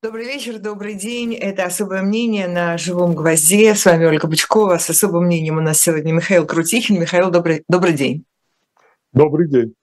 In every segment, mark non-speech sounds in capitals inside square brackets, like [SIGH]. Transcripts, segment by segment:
Добрый вечер, добрый день. Это «Особое мнение» на «Живом гвозде». С вами Ольга Бычкова. С особым мнением у нас сегодня Михаил Крутихин. Михаил, добрый, добрый день. Добрый день.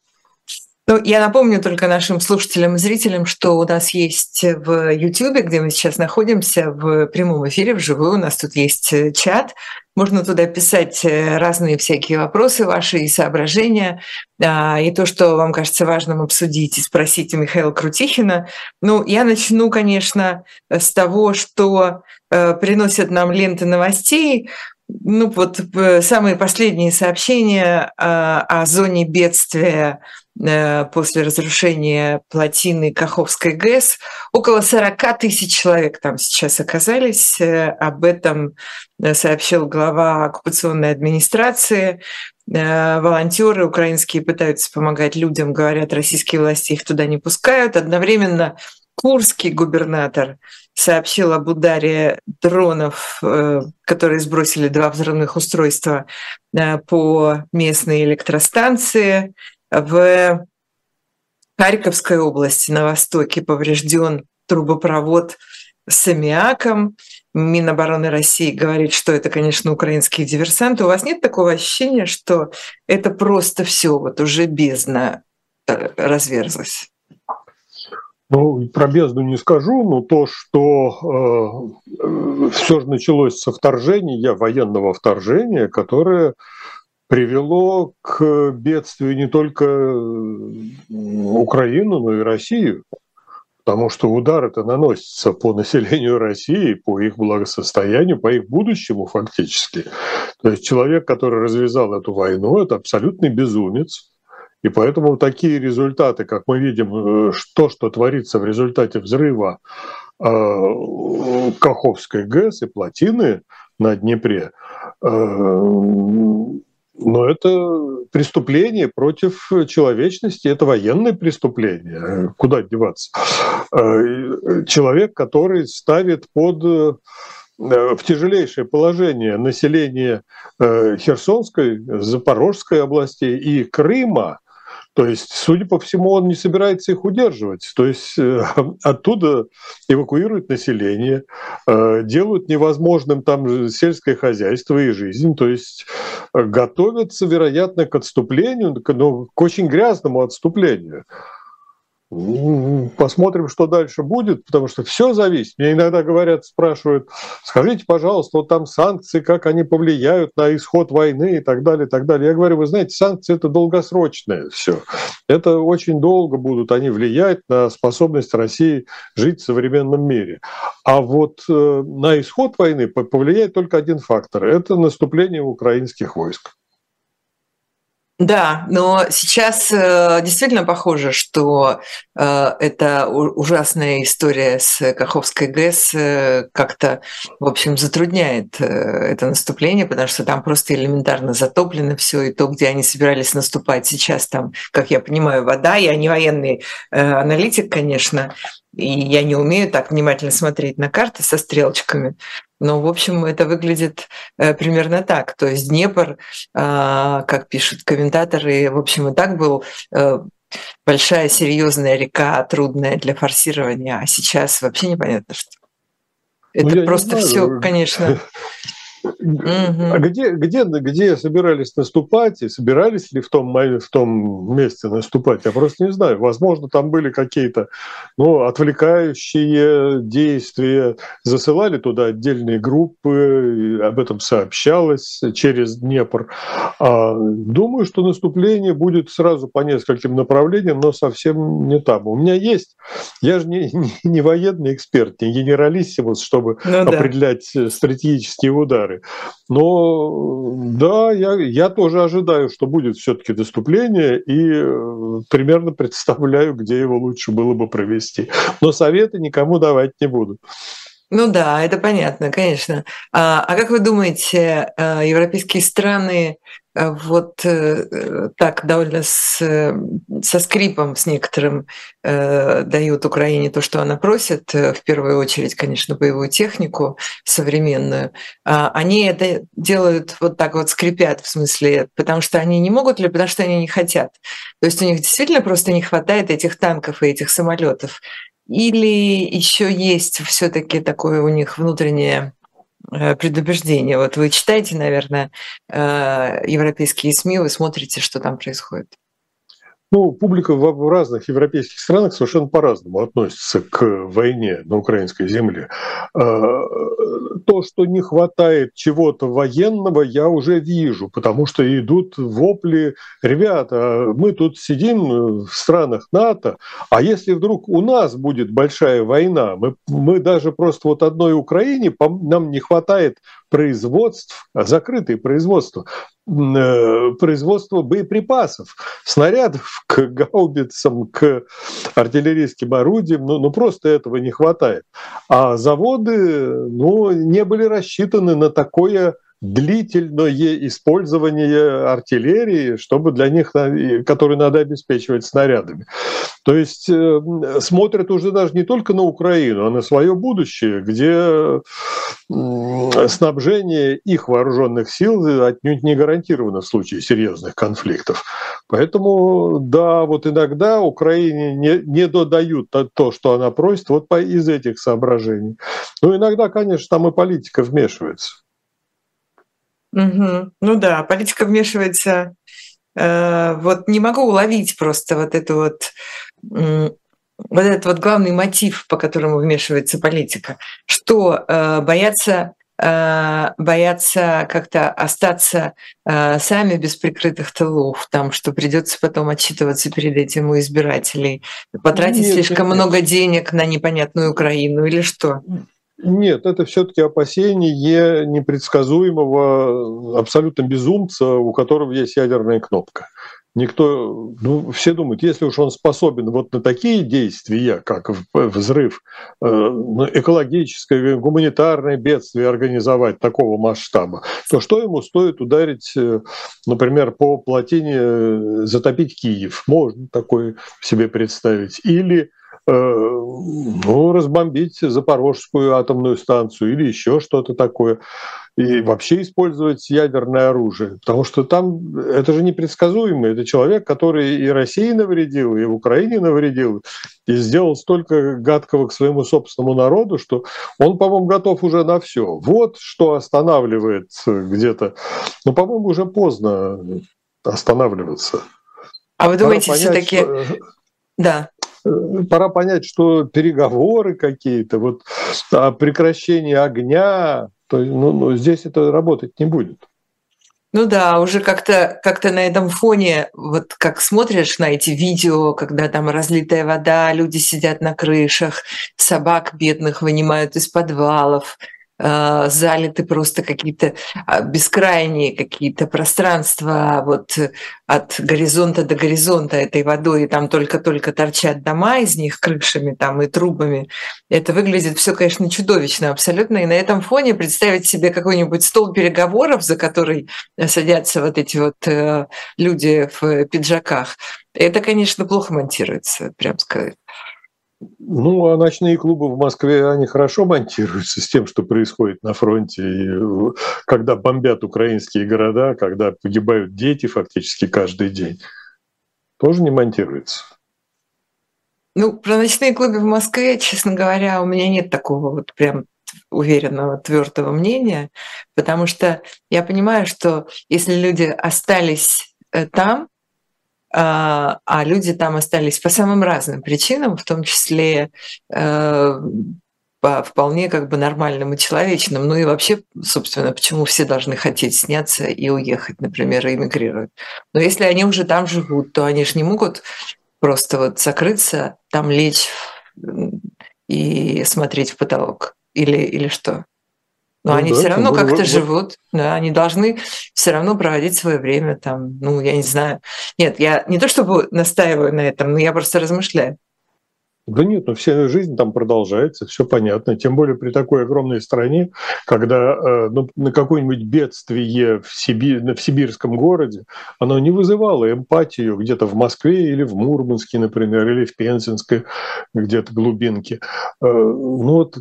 Ну, я напомню только нашим слушателям и зрителям, что у нас есть в YouTube, где мы сейчас находимся, в прямом эфире, вживую, у нас тут есть э, чат. Можно туда писать э, разные всякие вопросы ваши и соображения, а, и то, что вам кажется важным обсудить и спросить у Михаила Крутихина. Ну, я начну, конечно, с того, что э, приносят нам ленты новостей. Ну, вот самые последние сообщения о зоне бедствия после разрушения плотины Каховской ГЭС. Около 40 тысяч человек там сейчас оказались. Э, об этом э, сообщил глава оккупационной администрации. Волонтеры украинские пытаются помогать людям, говорят, российские власти их туда не пускают. Одновременно Курский губернатор сообщил об ударе дронов, которые сбросили два взрывных устройства по местной электростанции. В Харьковской области на востоке поврежден трубопровод с аммиаком. Минобороны России говорит, что это, конечно, украинские диверсанты. У вас нет такого ощущения, что это просто все вот уже бездна э, разверзлась? Ну, про бездну не скажу, но то, что э, все же началось со вторжения, военного вторжения, которое привело к бедствию не только Украину, но и Россию. Потому что удар это наносится по населению России, по их благосостоянию, по их будущему фактически. То есть человек, который развязал эту войну, это абсолютный безумец. И поэтому такие результаты, как мы видим, то, что творится в результате взрыва э, Каховской ГЭС и плотины на Днепре, э, но это преступление против человечности, это военное преступление. Куда деваться? Э, человек, который ставит под э, в тяжелейшее положение население э, Херсонской, Запорожской областей и Крыма, то есть, судя по всему, он не собирается их удерживать. То есть э, [LAUGHS] оттуда эвакуируют население, э, делают невозможным там сельское хозяйство и жизнь. То есть э, готовятся, вероятно, к отступлению, ну, к очень грязному отступлению. Посмотрим, что дальше будет, потому что все зависит. Мне иногда говорят, спрашивают, скажите, пожалуйста, вот там санкции, как они повлияют на исход войны и так далее, и так далее. Я говорю, вы знаете, санкции это долгосрочное все. Это очень долго будут они влиять на способность России жить в современном мире. А вот э, на исход войны повлияет только один фактор – это наступление украинских войск. Да, но сейчас э, действительно похоже, что э, эта ужасная история с Каховской ГЭС э, как-то, в общем, затрудняет э, это наступление, потому что там просто элементарно затоплено все, и то, где они собирались наступать сейчас, там, как я понимаю, вода. Я не военный э, аналитик, конечно, и я не умею так внимательно смотреть на карты со стрелочками, но, в общем, это выглядит э, примерно так. То есть Днепр, а, как пишут комментаторы, в общем, и так был э, большая серьезная река, трудная для форсирования, а сейчас вообще непонятно что. Ну, это ну, просто все, конечно. [LAUGHS] А где, где, где собирались наступать и собирались ли в том, в том месте наступать, я просто не знаю. Возможно, там были какие-то ну, отвлекающие действия, засылали туда отдельные группы, об этом сообщалось через Днепр. А, думаю, что наступление будет сразу по нескольким направлениям, но совсем не там. У меня есть, я же не, не, не военный эксперт, не генералиссимус, чтобы ну, определять да. стратегические удары выборы. Но да, я, я тоже ожидаю, что будет все-таки доступление и э, примерно представляю, где его лучше было бы провести. Но советы никому давать не буду. Ну да, это понятно, конечно. А, а как вы думаете, э, европейские страны вот э, так довольно с, со скрипом с некоторым дают Украине то, что она просит, в первую очередь, конечно, боевую технику современную, а они это делают вот так вот скрипят, в смысле, потому что они не могут или потому что они не хотят. То есть у них действительно просто не хватает этих танков и этих самолетов. или еще есть все-таки такое у них внутреннее э, предубеждение? Вот вы читаете, наверное, э, европейские СМИ, вы смотрите, что там происходит. Ну, публика в разных европейских странах совершенно по-разному относится к войне на украинской земле. А, то, что не хватает чего-то военного, я уже вижу, потому что идут вопли, ребята, мы тут сидим в странах НАТО, а если вдруг у нас будет большая война, мы, мы даже просто вот одной Украине, нам не хватает производств, закрытые производства, э, производство боеприпасов, снарядов к гаубицам, к артиллерийским орудиям, ну, ну просто этого не хватает. А заводы ну, не были рассчитаны на такое длительное использование артиллерии, чтобы для них, которые надо обеспечивать снарядами. То есть э, смотрят уже даже не только на Украину, а на свое будущее, где снабжение их вооруженных сил отнюдь не гарантировано в случае серьезных конфликтов. Поэтому, да, вот иногда Украине не, не додают то, что она просит, вот из этих соображений. Но иногда, конечно, там и политика вмешивается. Угу. Ну да, политика вмешивается. Э, вот не могу уловить просто вот эту вот вот этот вот главный мотив, по которому вмешивается политика, что э, боятся э, боятся как-то остаться э, сами без прикрытых тылов, там, что придется потом отчитываться перед этим у избирателей, потратить нет, слишком нет. много денег на непонятную Украину или что? Нет, это все-таки опасение непредсказуемого абсолютно безумца, у которого есть ядерная кнопка. Никто, ну, все думают, если уж он способен вот на такие действия, как взрыв, э, экологическое, гуманитарное бедствие организовать такого масштаба, то что ему стоит ударить, э, например, по плотине, э, затопить Киев? Можно такое себе представить. Или Э, ну, разбомбить Запорожскую атомную станцию или еще что-то такое. И вообще использовать ядерное оружие. Потому что там это же непредсказуемо. Это человек, который и России навредил, и в Украине навредил, и сделал столько гадкого к своему собственному народу, что он, по-моему, готов уже на все. Вот что останавливает где-то. Но, по-моему, уже поздно останавливаться. А вы думаете, все-таки... Что... Да. Пора понять, что переговоры какие-то, вот о прекращении огня, то, ну, ну, здесь это работать не будет. Ну да, уже как-то как на этом фоне, вот как смотришь на эти видео, когда там разлитая вода, люди сидят на крышах, собак бедных вынимают из подвалов, а, залиты просто какие-то а, бескрайние какие-то пространства вот от горизонта до горизонта этой водой, и там только-только торчат дома из них крышами там и трубами. Это выглядит все, конечно, чудовищно абсолютно. И на этом фоне представить себе какой-нибудь стол переговоров, за который садятся вот эти вот э, люди в пиджаках, это, конечно, плохо монтируется, прям сказать. Ну, а ночные клубы в Москве, они хорошо монтируются с тем, что происходит на фронте. И э, когда бомбят украинские города, когда погибают дети фактически каждый день, тоже не монтируется. Ну, про ночные клубы в Москве, честно говоря, у меня нет такого вот прям уверенного, твердого мнения, потому что я понимаю, что если люди остались э, там, а, а люди там остались по самым разным причинам, в том числе э, по вполне как бы нормальным и человечным. Ну и вообще, собственно, почему все должны хотеть сняться и уехать, например, и эмигрировать. Но если они уже там живут, то они же не могут просто вот закрыться, там лечь и смотреть в потолок. Или, или что? Но ну, они да, все равно как-то вот, живут, да, они должны все равно проводить свое время там, ну, я не знаю. Нет, я не то чтобы настаиваю на этом, но я просто размышляю. Да нет, ну вся жизнь там продолжается, все понятно. Тем более при такой огромной стране, когда э, ну, на какое-нибудь бедствие в, Сиби... в сибирском городе, оно не вызывало эмпатию где-то в Москве или в Мурманске, например, или в Пензенской где-то глубинке. Э, ну вот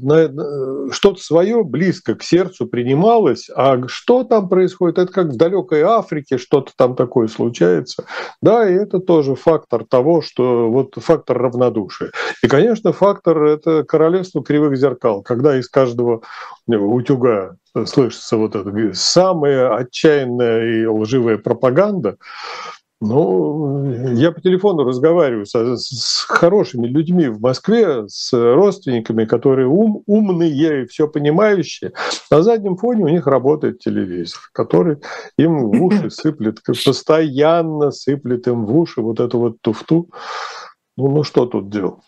что-то свое близко к сердцу принималось, а что там происходит, это как в далекой Африке что-то там такое случается. Да, и это тоже фактор того, что вот фактор равнодушия. И, конечно, фактор – это королевство кривых зеркал, когда из каждого утюга слышится вот эта самая отчаянная и лживая пропаганда, ну, я по телефону разговариваю с, с хорошими людьми в Москве, с родственниками, которые ум, умные и все понимающие. На заднем фоне у них работает телевизор, который им в уши [LAUGHS] сыплет, постоянно сыплет им в уши вот эту вот туфту. Ну, ну что тут делать?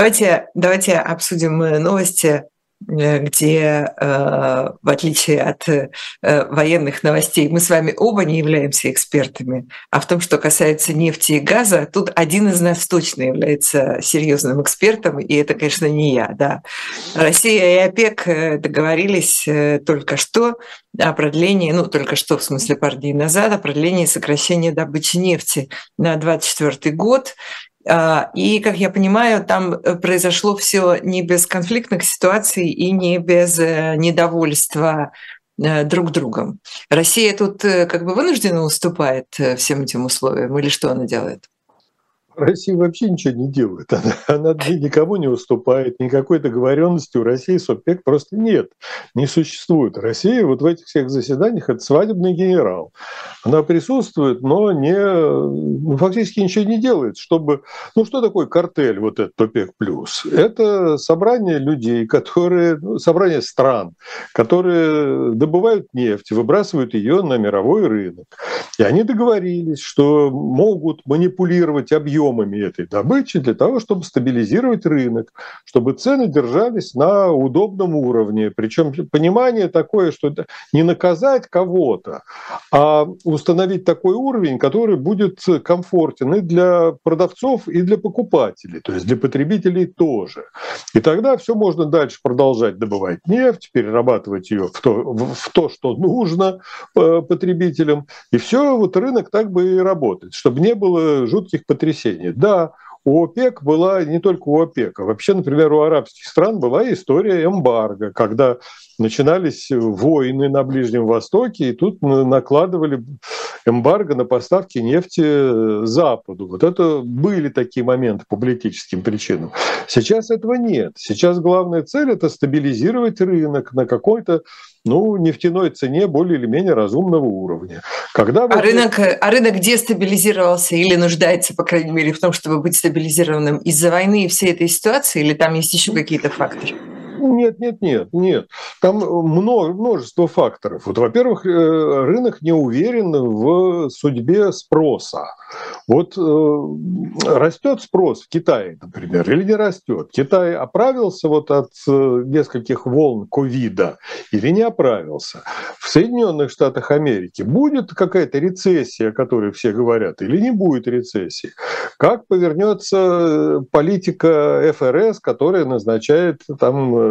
Давайте, давайте обсудим новости Э, где, э, в отличие от э, военных новостей, мы с вами оба не являемся экспертами, а в том, что касается нефти и газа, тут один из нас точно является серьезным экспертом, и это, конечно, не я. Да. Россия и ОПЕК договорились только что о продлении, ну, только что, в смысле, пару дней назад, о продлении сокращения добычи нефти на 2024 год. А, и, как я понимаю, там э, произошло все не без конфликтных ситуаций и не без э, недовольства э, друг другом. Россия тут как бы вынуждена уступает всем этим условиям или что она делает? Россия вообще ничего не делает. [LAUGHS] Она, она никому не уступает, никакой договоренности у России с ОПЕК просто нет, не существует. Россия вот в этих всех заседаниях это свадебный генерал. Она присутствует, но не, ну, фактически ничего не делает, чтобы... Ну что такое картель, вот этот ОПЕК+. плюс? Это собрание людей, которые... Ну, собрание стран, которые добывают нефть, выбрасывают ее на мировой рынок. И они договорились, что могут манипулировать объемом объемами этой добычи для того, чтобы стабилизировать рынок, чтобы цены держались на удобном уровне. Причем понимание такое, что не наказать кого-то, а установить такой уровень, который будет комфортен и для продавцов, и для покупателей, то есть для потребителей тоже. И тогда все можно дальше продолжать добывать нефть, перерабатывать ее в то, в то что нужно э, потребителям. И все, вот рынок так бы и работает, чтобы не было жутких потрясений населения. Да, у ОПЕК была не только у ОПЕК, а вообще, например, у арабских стран была история эмбарго, когда начинались войны на Ближнем Востоке, и тут накладывали эмбарго на поставки нефти Западу. Вот это были такие моменты по политическим причинам. Сейчас этого нет. Сейчас главная цель – это стабилизировать рынок на какой-то ну, нефтяной цене более или менее разумного уровня. Когда а, рынок, а рынок дестабилизировался или нуждается, по крайней мере, в том, чтобы быть стабилизированным из-за войны и всей этой ситуации, или там есть еще какие-то факторы? Нет, нет, нет, нет. Там множество факторов. Вот, во-первых, э, рынок не уверен в судьбе спроса. Вот э, растет спрос в Китае, например, или не растет? Китай оправился вот от э, нескольких волн ковида или не оправился? В Соединенных Штатах Америки будет какая-то рецессия, о которой все говорят, или не будет рецессии? Как повернется политика ФРС, которая назначает там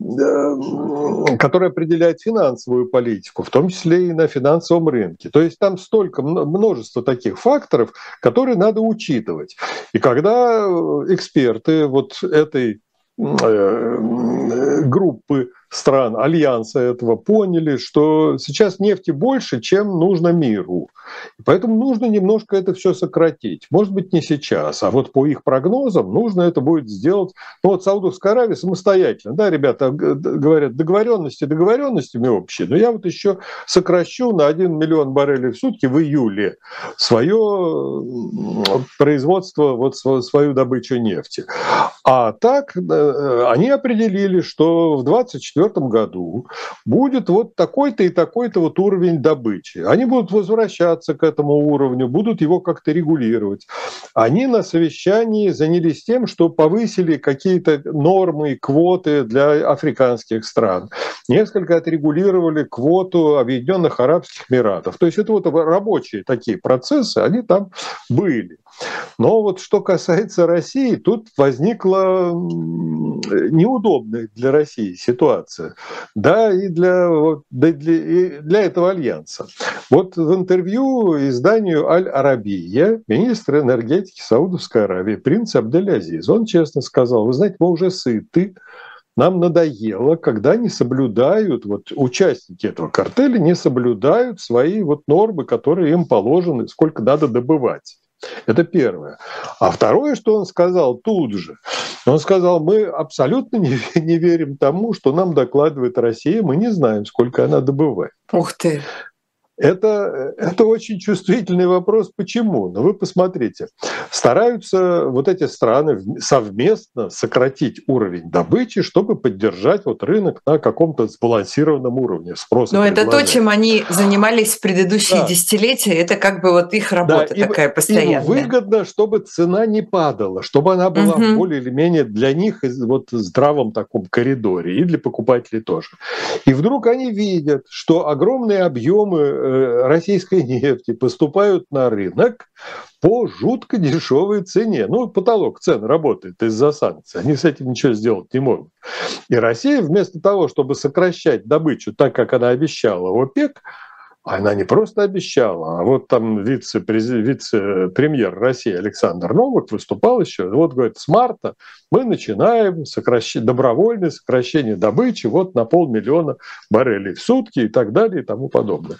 Э, который определяет финансовую политику, в том числе и на финансовом рынке. То есть там столько, множество таких факторов, которые надо учитывать. И когда э, эксперты вот этой э, группы стран альянса этого поняли, что сейчас нефти больше, чем нужно миру. Поэтому нужно немножко это все сократить. Может быть, не сейчас, а вот по их прогнозам нужно это будет сделать. Ну вот Саудовская Аравия самостоятельно. Да, ребята говорят, договоренности договоренностями общие, но я вот еще сокращу на 1 миллион баррелей в сутки в июле свое производство, вот свою добычу нефти. А так э, они определили, что в 24 2024 году будет вот такой-то и такой-то вот уровень добычи. Они будут возвращаться к этому уровню, будут его как-то регулировать. Они на совещании занялись тем, что повысили какие-то нормы, квоты для африканских стран. Несколько отрегулировали квоту Объединенных Арабских Эмиратов. То есть это вот рабочие такие процессы, они там были. Но вот что касается России, тут возникла неудобная для России ситуация. Да, и для, да, для, и для этого альянса. Вот в интервью изданию «Аль-Арабия» министр энергетики Саудовской Аравии, принц Абдель-Азиз, он честно сказал, вы знаете, мы уже сыты, нам надоело, когда не соблюдают, вот участники этого картеля не соблюдают свои вот нормы, которые им положены, сколько надо добывать. Это первое. А второе, что он сказал тут же, он сказал, мы абсолютно не, [LAUGHS] не верим тому, что нам докладывает Россия, мы не знаем, сколько она добывает. Ух ты! Это, это очень чувствительный вопрос. Почему? Но ну, вы посмотрите. Стараются вот эти страны совместно сократить уровень добычи, чтобы поддержать вот рынок на каком-то сбалансированном уровне спроса. Но это то, чем они занимались в предыдущие да. десятилетия. Это как бы вот их работа да, такая им, постоянная. Им выгодно, чтобы цена не падала, чтобы она была угу. более или менее для них вот в здравом таком коридоре и для покупателей тоже. И вдруг они видят, что огромные объемы э, Э, российской [LAUGHS] нефти поступают на рынок по жутко дешевой цене. Ну, потолок цен работает из-за санкций. Они с этим ничего сделать не могут. И Россия вместо того, чтобы сокращать добычу так, как она обещала ОПЕК, она не просто обещала, а вот там вице-премьер России Александр Новак выступал еще, вот говорит, с марта мы начинаем сокращение, добровольное сокращение добычи вот на полмиллиона баррелей в сутки и так далее и тому подобное.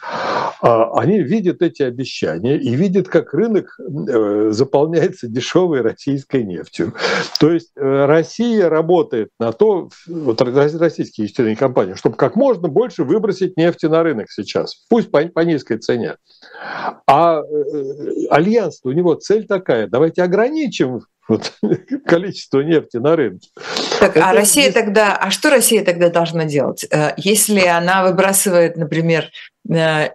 А они видят эти обещания и видят, как рынок э, заполняется дешевой российской нефтью. То есть э, Россия работает на то, вот российские нефтяные компании, чтобы как можно больше выбросить нефти на рынок сейчас. Пусть по, по низкой цене. А э, альянс, у него цель такая, давайте ограничим вот, [LAUGHS] количество нефти на рынке. Так, а Это... а Россия тогда, а что Россия тогда должна делать? Э, если она выбрасывает, например, э,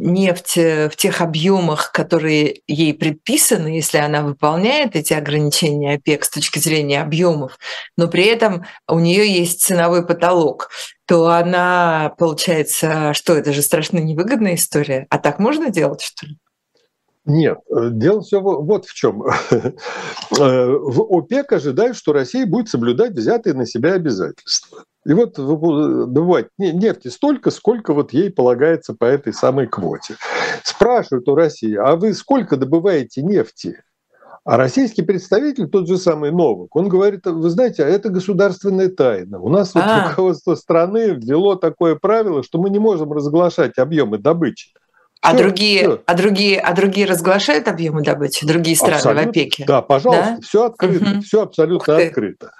нефть в тех объемах, которые ей предписаны, если она выполняет эти ограничения ОПЕК с точки зрения объемов, но при этом у нее есть ценовой потолок, то она, получается, что это же страшно невыгодная история. А так можно делать, что ли? Нет, э, дело все вот в чем. [LAUGHS] Э, в ОПЕК ожидают, что Россия будет соблюдать взятые на себя обязательства. И вот добывать нефти столько, сколько вот ей полагается по этой самой квоте. Спрашивают у России, а вы сколько добываете нефти? А российский представитель, тот же самый Новак, он говорит, вы знаете, а это государственная тайна. У нас вот а. руководство страны ввело такое правило, что мы не можем разглашать объемы добычи. А другие, все. а другие, а другие разглашают объемы добычи, другие страны абсолютно, в ОПЕКе. Да, пожалуйста, да? все открыто, угу. все абсолютно открыто.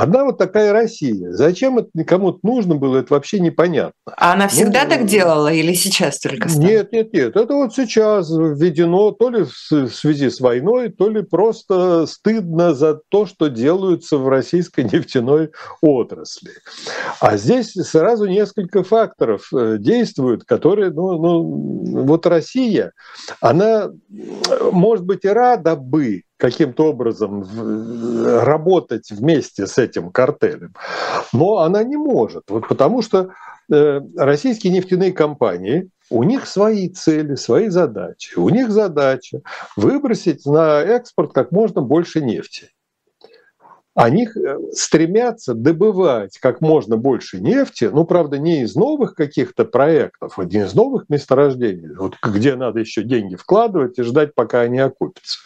Одна вот такая Россия. Зачем это кому-то нужно было, это вообще непонятно. А она всегда ну, так делала или сейчас только стало? Нет, нет, нет. Это вот сейчас введено то ли в связи с войной, то ли просто стыдно за то, что делаются в российской [LAUGHS] нефтяной отрасли. А здесь сразу несколько факторов э, действуют, которые, ну, ну вот Россия, она, может быть, и рада бы каким-то образом работать вместе с этим картелем. Но она не может, вот потому что э, российские нефтяные компании, у них свои цели, свои задачи. У них задача выбросить на экспорт как можно больше нефти они э, стремятся добывать как можно больше нефти, ну, правда, не из новых каких-то проектов, а не из новых месторождений, вот где надо еще деньги вкладывать и ждать, пока они окупятся,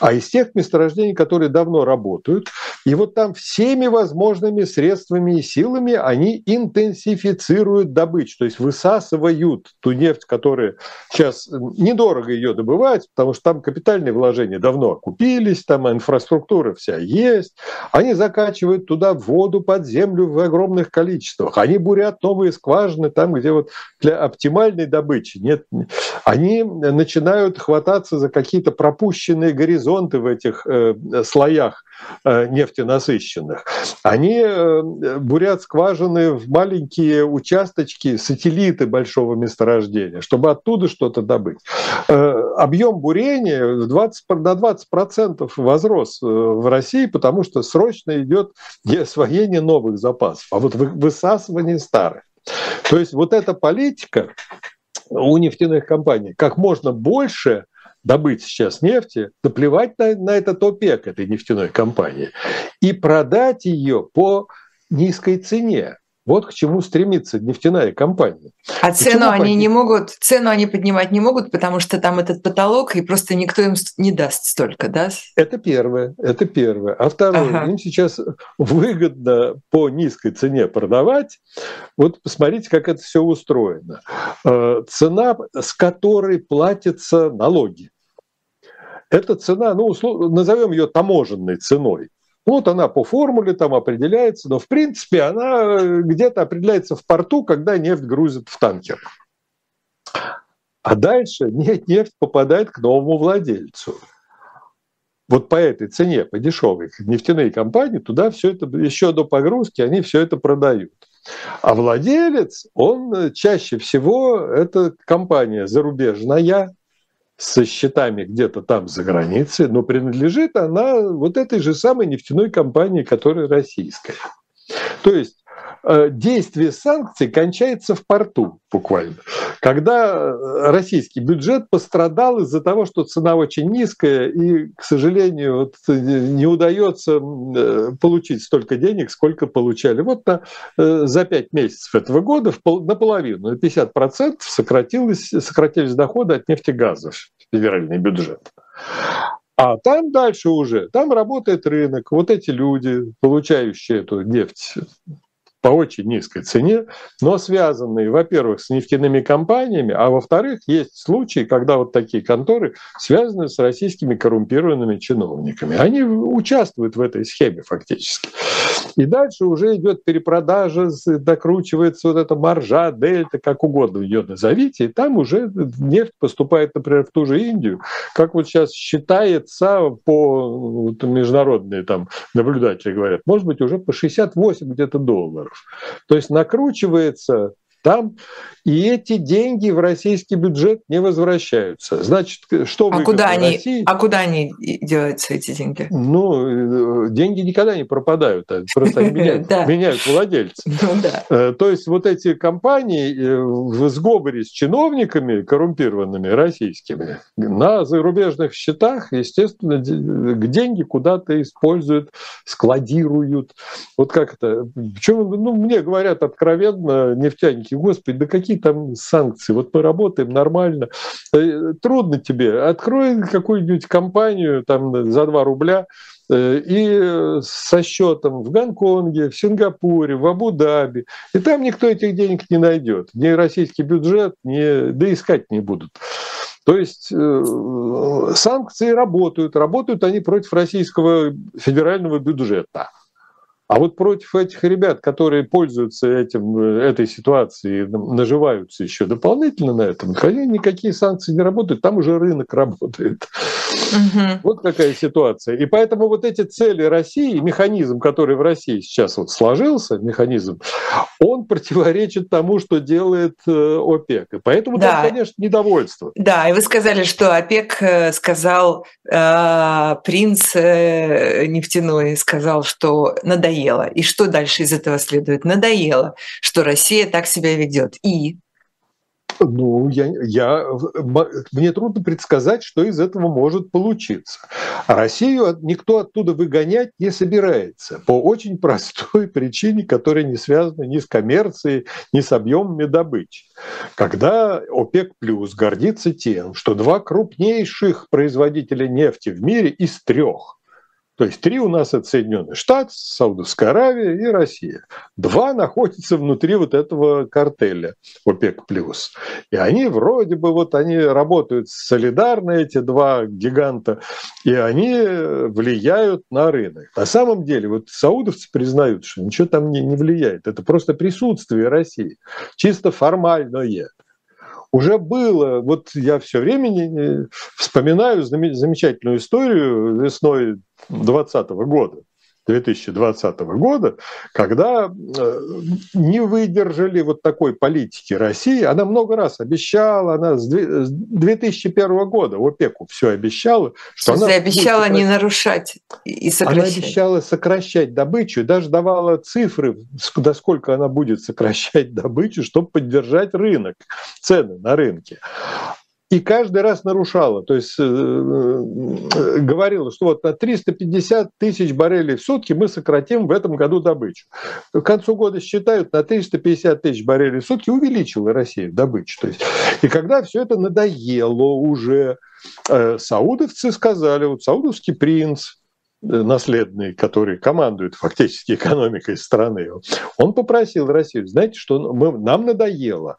а из тех месторождений, которые давно работают. И вот там всеми возможными средствами и силами они интенсифицируют добычу, то есть высасывают ту нефть, которая сейчас недорого ее добывать, потому что там капитальные вложения давно окупились, там инфраструктура вся есть, они закачивают туда воду под землю в огромных количествах. Они бурят новые скважины там, где вот для оптимальной добычи нет. Они начинают хвататься за какие-то пропущенные горизонты в этих э, слоях нефтенасыщенных, они э, бурят скважины в маленькие участочки, сателлиты большого месторождения, чтобы оттуда что-то добыть. Э, объем бурения 20, на 20% возрос в России, потому что срочно идет освоение новых запасов, а вот высасывание старых. То есть вот эта политика у нефтяных компаний как можно больше – добыть сейчас нефти, наплевать на, на этот ОПЕК этой нефтяной компании и продать ее по низкой цене. Вот к чему стремится нефтяная компания. А цену Почему они не могут, цену они поднимать не могут, потому что там этот потолок, и просто никто им не даст столько, да? Это первое, это первое. А второе, ага. им сейчас выгодно по низкой цене продавать. Вот посмотрите, как это все устроено. Э, цена, с которой платятся налоги. эта цена, ну, назовем ее таможенной ценой. Вот она по формуле там определяется, но в принципе она где-то определяется в порту, когда нефть грузят в танкер. А дальше [LAUGHS] нефть попадает к новому владельцу. Вот по этой цене, по дешевой, нефтяные компании туда все это, еще до погрузки, они все это продают. А владелец, он чаще всего, это компания зарубежная, со счетами где-то там за границей, но принадлежит она вот этой же самой нефтяной компании, которая российская. То есть действие санкций кончается в порту буквально. Когда э, российский бюджет пострадал из-за того, что цена очень низкая, и, к сожалению, вот э, не удается получить столько денег, сколько получали. Вот на, за пять месяцев этого года наполовину, на 50% сократилось, сократились доходы от нефтегаза в федеральный бюджет. А там дальше уже, там работает рынок. Вот эти люди, получающие эту нефть по очень низкой цене, но связанные, во-первых, с нефтяными компаниями, а во-вторых, есть случаи, когда вот такие конторы связаны с российскими коррумпированными чиновниками. Они участвуют в этой схеме фактически. И дальше уже идет перепродажа, докручивается вот эта маржа, дельта, как угодно ее назовите, и там уже нефть поступает, например, в ту же Индию, как вот сейчас считается по вот, международные там наблюдатели говорят, может быть, уже по 68 где-то долларов. То есть накручивается там, и эти деньги в российский бюджет не возвращаются. Значит, что а куда они, России? А куда они делаются, эти деньги? Ну, э, деньги никогда не пропадают, а просто [LAUGHS] меняют, владельцев. [LAUGHS] Ну. Э, то есть вот эти компании э, в сговоре с чиновниками коррумпированными российскими на зарубежных счетах, естественно, деньги куда-то используют, складируют. Вот как это? Причем, ну, мне говорят откровенно нефтяники, господи, да какие там санкции? Вот мы работаем нормально. Э, трудно тебе. Открой какую-нибудь компанию там за 2 рубля, э, и со счетом в Гонконге, в Сингапуре, в Абу-Даби. И там никто этих денег не найдет. Ни российский бюджет, ни, да искать не будут. То есть э, санкции работают. Работают они против российского федерального бюджета. А вот против этих ребят, которые пользуются этим, этой ситуацией, наживаются еще дополнительно на этом, никакие санкции не работают, там уже рынок [LAUGHS] работает. Угу. Вот какая ситуация. И поэтому вот эти цели России, механизм, который в России сейчас вот сложился, механизм, он противоречит тому, что делает э, ОПЕК. И поэтому да. там, конечно, недовольство. Да, и вы сказали, что ОПЕК э, сказал, э, принц э, нефтяной сказал, что надоело надоело. И что дальше из этого следует? Надоело, что Россия так себя ведет. И ну, я, я, мне трудно предсказать, что из этого может получиться. А Россию никто оттуда выгонять не собирается по очень [LAUGHS] простой причине, которая не связана ни с коммерцией, ни с объемами добычи. Когда ОПЕК плюс гордится тем, что два крупнейших производителя нефти в мире из трех то есть три у нас это Соединенные Штаты, Саудовская Аравия и Россия. Два находятся внутри вот этого картеля ОПЕК+. И они вроде бы вот они работают солидарно, эти два гиганта, и они влияют на рынок. На самом деле вот саудовцы признают, что ничего там не, не влияет. Это просто присутствие России, чисто формальное уже было, вот я все время вспоминаю замечательную историю весной 2020 года. 2020 года, когда э, не выдержали вот такой политики России. Она много раз обещала, она с 2001 года ОПЕКу все обещала. Что она обещала не нарушать и сокращать. Она обещала сокращать добычу, даже давала цифры, до сколько она будет сокращать добычу, чтобы поддержать рынок, цены на рынке и каждый раз нарушала. То есть э, э, говорила, что вот на 350 тысяч баррелей в сутки мы сократим в этом году добычу. К концу года считают, на 350 тысяч баррелей в сутки увеличила Россия добычу. То есть, и когда все это надоело уже, э, саудовцы сказали, вот саудовский принц, наследный, который командует фактически экономикой страны, он попросил Россию, знаете, что мы, нам надоело.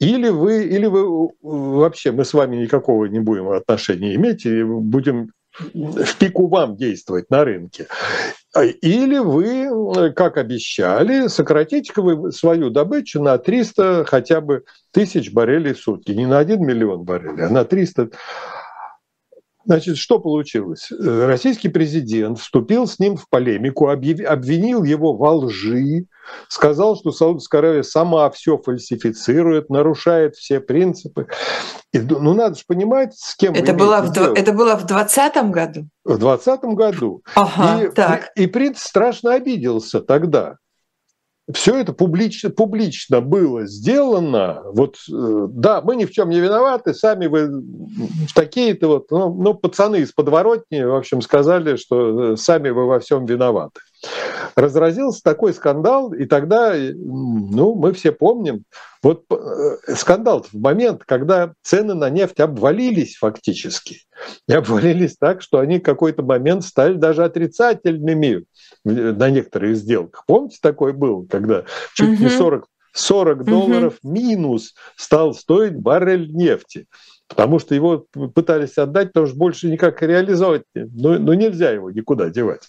Или вы, или вы вообще, мы с вами никакого не будем отношения иметь, и будем в пику вам действовать на рынке. Или вы, как обещали, сократите вы свою добычу на 300 хотя бы тысяч баррелей в сутки. Не на 1 миллион баррелей, а на 300 Значит, что получилось? Э, российский президент вступил с ним в полемику, обвинил его во лжи, сказал, что Саудовская Аравия сама все фальсифицирует, нарушает все принципы. И, ну, надо же понимать, с кем это было в, дело. Это было в 2020 году? В 2020 году. Ага, и, так. и принц страшно обиделся тогда все это публично, публично было сделано. Вот, э, да, мы ни в чем не виноваты, сами вы такие-то вот, ну, ну, пацаны из подворотни, в общем, сказали, что э, сами вы во всем виноваты. Разразился такой скандал, и тогда, ну, мы все помним, вот э, скандал в момент, когда цены на нефть обвалились фактически. И обвалились так, что они в какой-то момент стали даже отрицательными на некоторых сделках. Помните, такой был, когда чуть угу. не 40, 40 долларов угу. минус стал стоить баррель нефти потому что его пытались отдать, потому что больше никак реализовать, но, но нельзя его никуда девать.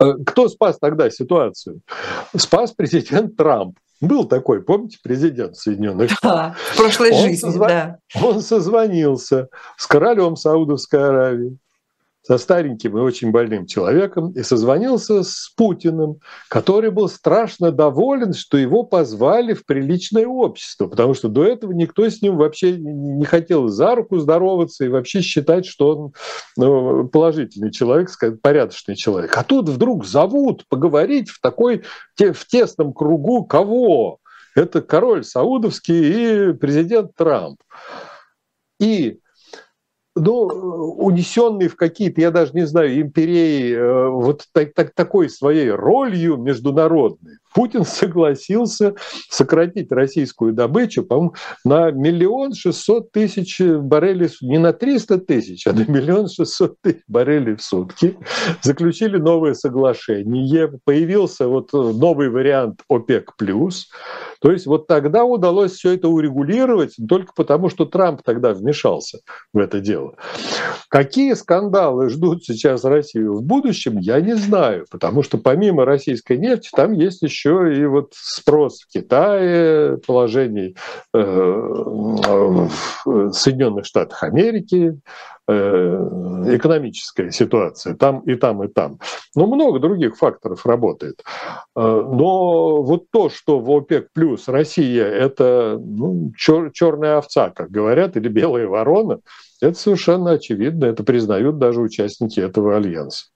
Э, кто спас тогда ситуацию? Спас президент Трамп. Был такой, помните, президент Соединенных Штатов? Да, в прошлой он жизни, созва... да. Он созвонился с королем Саудовской Аравии, со стареньким и очень больным человеком и созвонился с Путиным, который был страшно доволен, что его позвали в приличное общество, потому что до этого никто с ним вообще не хотел за руку здороваться и вообще считать, что он ну, положительный человек, порядочный человек. А тут вдруг зовут поговорить в такой в тесном кругу кого? Это король Саудовский и президент Трамп. И ну, унесенный в какие-то, я даже не знаю, империи э, вот так, так, такой своей ролью международной, Путин согласился сократить российскую добычу, по-моему, на миллион шестьсот тысяч баррелей, не на 300 тысяч, а на миллион шестьсот тысяч баррелей в сутки. Заключили новое соглашение, появился вот новый вариант ОПЕК+. То есть вот тогда удалось все это урегулировать только потому, что Трамп тогда вмешался в это дело. Какие скандалы ждут сейчас Россию в будущем, я не знаю, потому что помимо российской нефти там есть еще еще и вот спрос в Китае, положение э, в Соединенных Штатах Америки, э, экономическая ситуация там и там, и там. Но много других факторов работает. Э, но вот то, что в ОПЕК плюс Россия – это ну, чер, черная овца, как говорят, или белая ворона, это совершенно очевидно, это признают даже участники этого альянса.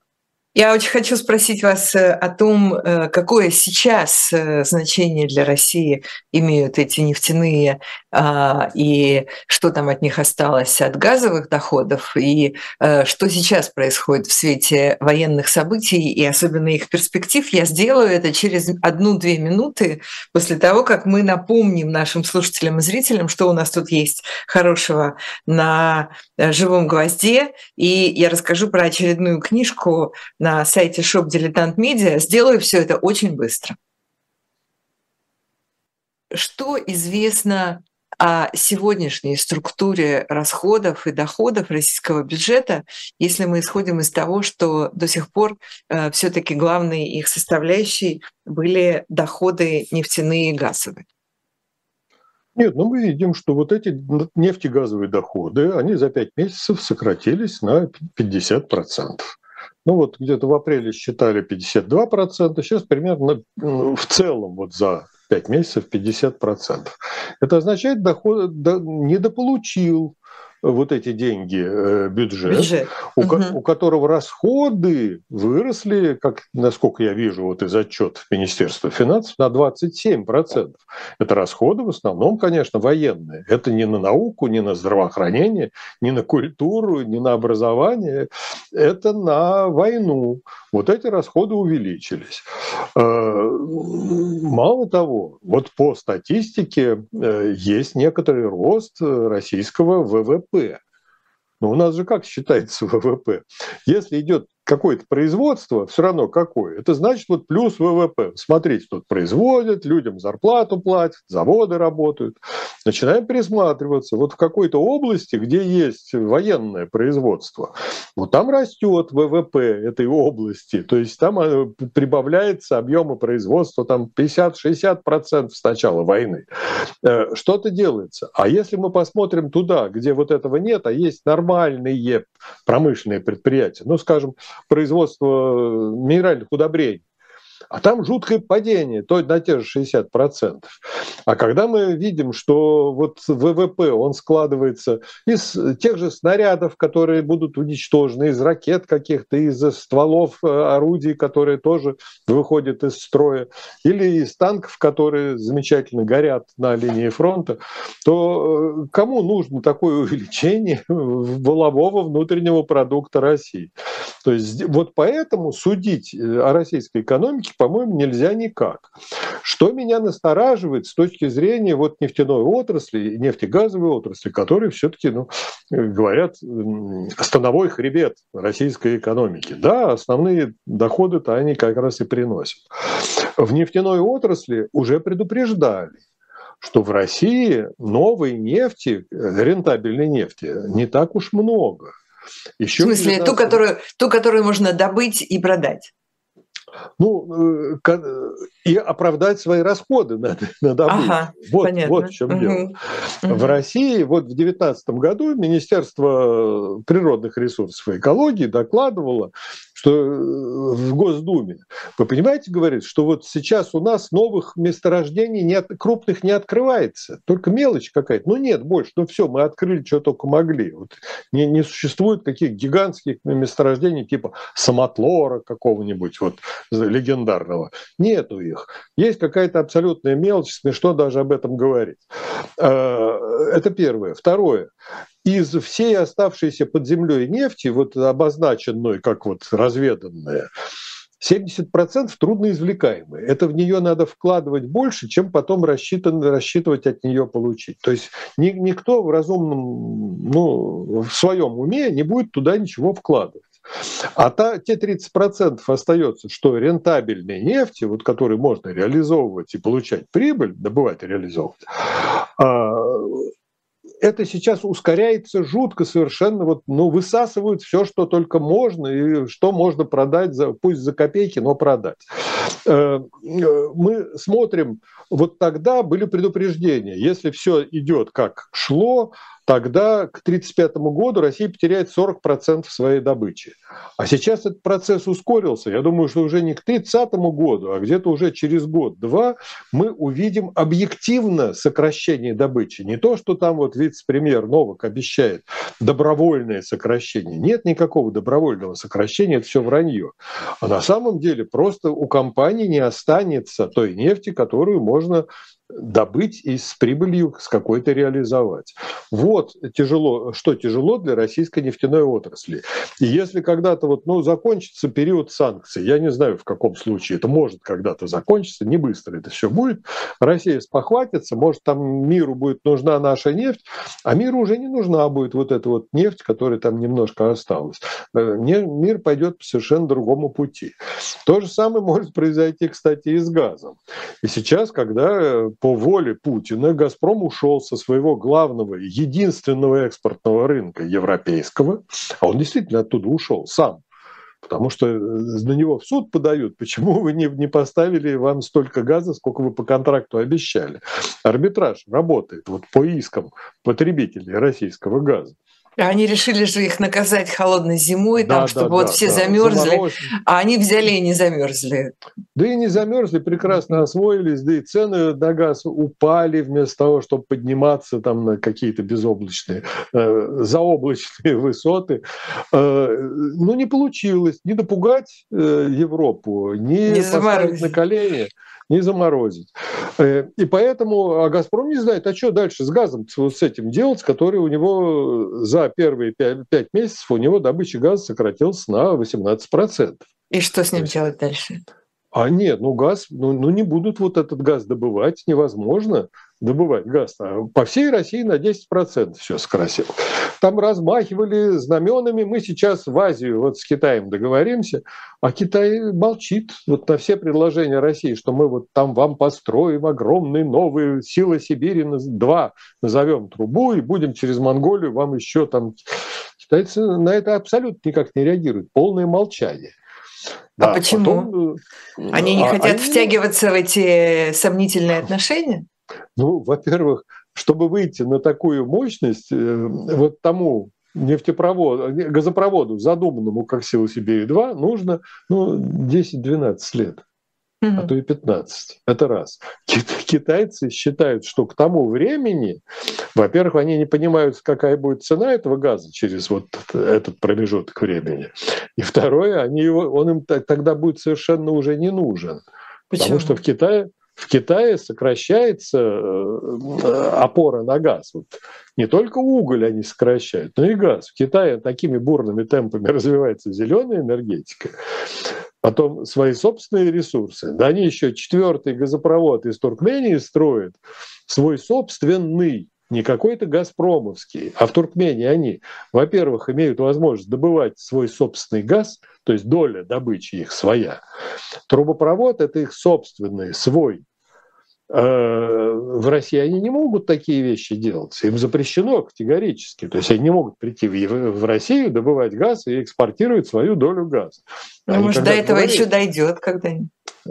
Я очень хочу спросить вас э, о том, э, какое сейчас э, значение для России имеют эти нефтяные а, и что там от них осталось от газовых доходов, и что сейчас происходит в свете военных событий и особенно их перспектив. Я сделаю это через одну-две минуты после того, как мы напомним нашим слушателям и зрителям, что у нас тут есть хорошего на живом гвозде, и я расскажу про очередную книжку на сайте Shop Dilettant Media. Сделаю все это очень быстро. Что известно о сегодняшней структуре расходов и доходов российского бюджета, если мы исходим из того, что до сих пор э, все-таки главной их составляющей были доходы нефтяные и газовые? Нет, ну мы видим, что вот эти нефтегазовые доходы, они за 5 месяцев сократились на 50%. Ну вот где-то в апреле считали 52%, сейчас примерно в целом вот за 5 месяцев 50%. Это означает, доход недополучил вот эти деньги э, бюджет, бюджет. У, угу. у которого расходы выросли, как насколько я вижу вот из отчетов Министерства финансов, на 27%. Это расходы в основном, конечно, военные. Это не на науку, не на здравоохранение, не на культуру, не на образование. Это на войну. Вот эти расходы увеличились. Э, мало того, вот по статистике э, есть некоторый рост российского ВВП ВВП. Но у нас же как считается [LAUGHS] ВВП? Если идет какое-то производство, все равно какое, это значит вот плюс ВВП. Смотрите, тут производят, людям зарплату платят, заводы работают. Начинаем пересматриваться. Вот в какой-то области, где есть военное производство, вот там растет ВВП этой области, то есть там э, прибавляется объема производства там 50-60% с начала войны. Э, что-то делается. А если мы посмотрим туда, где вот этого нет, а есть нормальные промышленные предприятия, ну, скажем, производство минеральных удобрений, а там жуткое падение, то на те же 60%. А когда мы видим, что вот ВВП, он складывается из тех же снарядов, которые будут уничтожены, из ракет каких-то, из стволов э, орудий, которые тоже выходят из строя, или из танков, которые замечательно горят на линии фронта, то э, кому нужно такое [LAUGHS] увеличение волового внутреннего продукта России? То есть вот поэтому судить э, о российской экономике по-моему, нельзя никак. Что меня настораживает с точки зрения вот нефтяной отрасли, нефтегазовой отрасли, которые все-таки, ну, говорят, становой хребет российской экономики. Да, основные доходы-то они как раз и приносят. В нефтяной отрасли уже предупреждали, что в России новой нефти, рентабельной нефти, не так уж много. Еще в смысле, 19... ту, которую, ту, которую можно добыть и продать? Ну, э, и оправдать свои расходы на, на добычу. Ага, вот, вот в чем угу. дело. Угу. В России вот в 2019 году Министерство природных ресурсов и экологии докладывало, что э, в Госдуме, вы понимаете, говорит, что вот сейчас у нас новых месторождений не от, крупных не открывается, только мелочь какая-то. Ну нет больше, ну все, мы открыли, что только могли. Вот не, не существует каких гигантских месторождений типа самотлора какого-нибудь вот [LAUGHS] легендарного. Нету их. Есть какая-то абсолютная мелочь, смешно даже об этом говорить. А, это первое. Второе из всей оставшейся под землей нефти, вот обозначенной как вот разведанная, 70% трудноизвлекаемые. Это в нее надо вкладывать больше, чем потом рассчитан, рассчитывать от нее получить. То есть ни, никто в разумном, ну, в своем уме не будет туда ничего вкладывать. А та, те 30% остается, что рентабельной нефти, вот, которую можно реализовывать и получать прибыль, добывать и реализовывать, а, это сейчас ускоряется жутко совершенно. Вот, ну, высасывают все, что только можно, и что можно продать, за, пусть за копейки, но продать. Э, мы смотрим, вот тогда были предупреждения, если все идет как шло, тогда к 1935 году Россия потеряет 40% своей добычи. А сейчас этот процесс ускорился. Я думаю, что уже не к 30 году, а где-то уже через год-два мы увидим объективно сокращение добычи. Не то, что там вот вице-премьер Новак обещает добровольное сокращение. Нет никакого добровольного сокращения, это все вранье. А на самом деле просто у компании не останется той нефти, которую можно добыть и с прибылью с какой-то реализовать. Вот тяжело, что тяжело для российской нефтяной отрасли. И если когда-то вот, ну, закончится период санкций, я не знаю в каком случае, это может когда-то закончиться, не быстро это все будет, Россия спохватится, может там миру будет нужна наша нефть, а миру уже не нужна будет вот эта вот нефть, которая там немножко осталась. Э, мир пойдет по совершенно другому пути. То же самое может произойти, кстати, и с газом. И сейчас, когда э, по воле Путина «Газпром» ушел со своего главного, единственного экспортного рынка европейского, а он действительно оттуда ушел сам, потому что э, на него в суд подают, почему вы не, не поставили вам столько газа, сколько вы по контракту обещали. Арбитраж работает вот по искам потребителей российского газа. Они решили же их наказать холодной зимой, да, там, чтобы да, вот все да. замерзли, а они взяли и не замерзли. Да и не замерзли, прекрасно освоились, да и цены на газ упали вместо того, чтобы подниматься там на какие-то безоблачные, э, заоблачные высоты. Э, ну, не получилось ни напугать э, Европу, ни не поставить на колени не заморозить. Э, и поэтому а «Газпром» не знает, а что дальше с газом вот с этим делать, который у него за первые пять месяцев у него добыча газа сократилась на 18%. И что с ним есть, делать дальше? А нет, ну газ, ну, ну не будут вот этот газ добывать, невозможно добывать газ. А по всей России на 10% все скрасил. Там размахивали знаменами. Мы сейчас в Азию вот с Китаем договоримся, а Китай молчит вот на все предложения России, что мы вот там вам построим огромные новые силы Сибири, два назовем трубу и будем через Монголию вам еще там... Китайцы на это абсолютно никак не реагируют. Полное молчание. А да, почему? Потом, э, они не а, хотят они... втягиваться в эти сомнительные отношения? Ну, во-первых, чтобы выйти на такую мощность, э, вот тому нефтепроводу, газопроводу, задуманному как сила Сибири-2, нужно ну, 10-12 лет mm-hmm. а то и 15. Это раз. Китайцы считают, что к тому времени, во-первых, они не понимают, какая будет цена этого газа через вот этот промежуток времени. И второе, они его, он им тогда будет совершенно уже не нужен. Почему? Потому что в Китае в Китае сокращается э, опора на газ. Вот не только уголь они сокращают, но и газ. В Китае такими бурными темпами [LAUGHS] развивается зеленая энергетика, потом свои собственные ресурсы. Да они еще четвертый газопровод из Туркмении строят, свой собственный, не какой-то газпромовский, а в Туркмении они, во-первых, имеют возможность добывать свой собственный газ, то есть доля добычи их своя. Трубопровод – это их собственный, свой Э, в России они не могут такие вещи делать. Им запрещено категорически. То есть они не могут прийти в Россию, добывать газ и экспортировать свою долю газа. Ну, может, до этого говорили, еще дойдет когда-нибудь.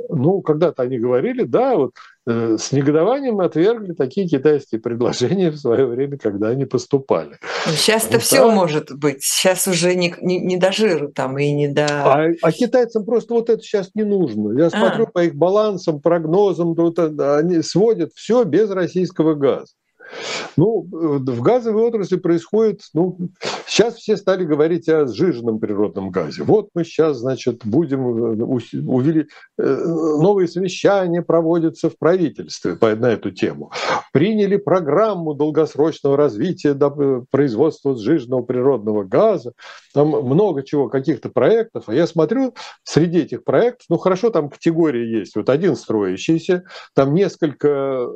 Ну, когда-то они говорили, да, вот с негодованием отвергли такие китайские предложения в свое время, когда они поступали. Сейчас-то ну, все да. может быть. Сейчас уже не, не, не до жира там и не до... А, а китайцам просто вот это сейчас не нужно. Я а. смотрю по их балансам, прогнозам, вот, они сводят все без российского газа. Ну, в газовой отрасли происходит, ну, сейчас все стали говорить о сжиженном природном газе. Вот мы сейчас, значит, будем э, увели... Э, новые совещания проводятся в правительстве на эту тему. Приняли программу долгосрочного развития э, производства сжиженного природного газа. Там много чего, каких-то проектов. А я смотрю, среди этих проектов, ну, хорошо, там категории есть. Вот один строящийся, там несколько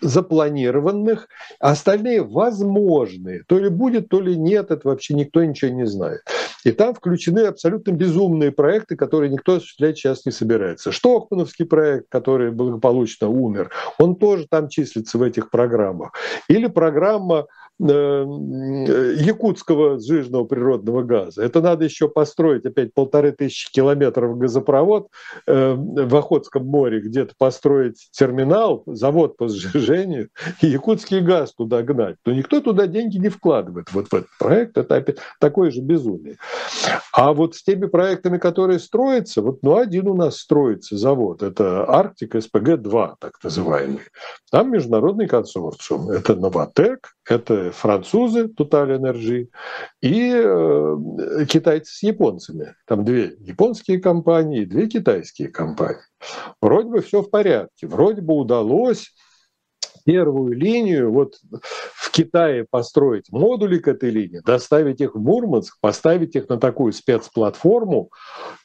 запланирован данных, а остальные возможные. То ли будет, то ли нет, это вообще никто ничего не знает. И там включены абсолютно безумные проекты, которые никто осуществлять сейчас не собирается. Штокмановский проект, который благополучно умер, он тоже там числится в этих программах. Или программа Э, якутского сжиженного природного газа. Это надо еще построить опять полторы тысячи километров газопровод э, в Охотском море, где-то построить терминал, завод по сжижению, [LAUGHS] и якутский газ туда гнать. Но никто туда деньги не вкладывает. Вот в этот проект это опять такое же безумие. А вот с теми проектами, которые строятся, вот ну один у нас строится завод, это Арктик СПГ-2, так называемый. Там международный консорциум. Это Новотек, это французы Total Energy и э, китайцы с японцами. Там две японские компании две китайские компании. Вроде бы все в порядке. Вроде бы удалось первую линию вот в Китае построить модули к этой линии, доставить их в Мурманск, поставить их на такую спецплатформу,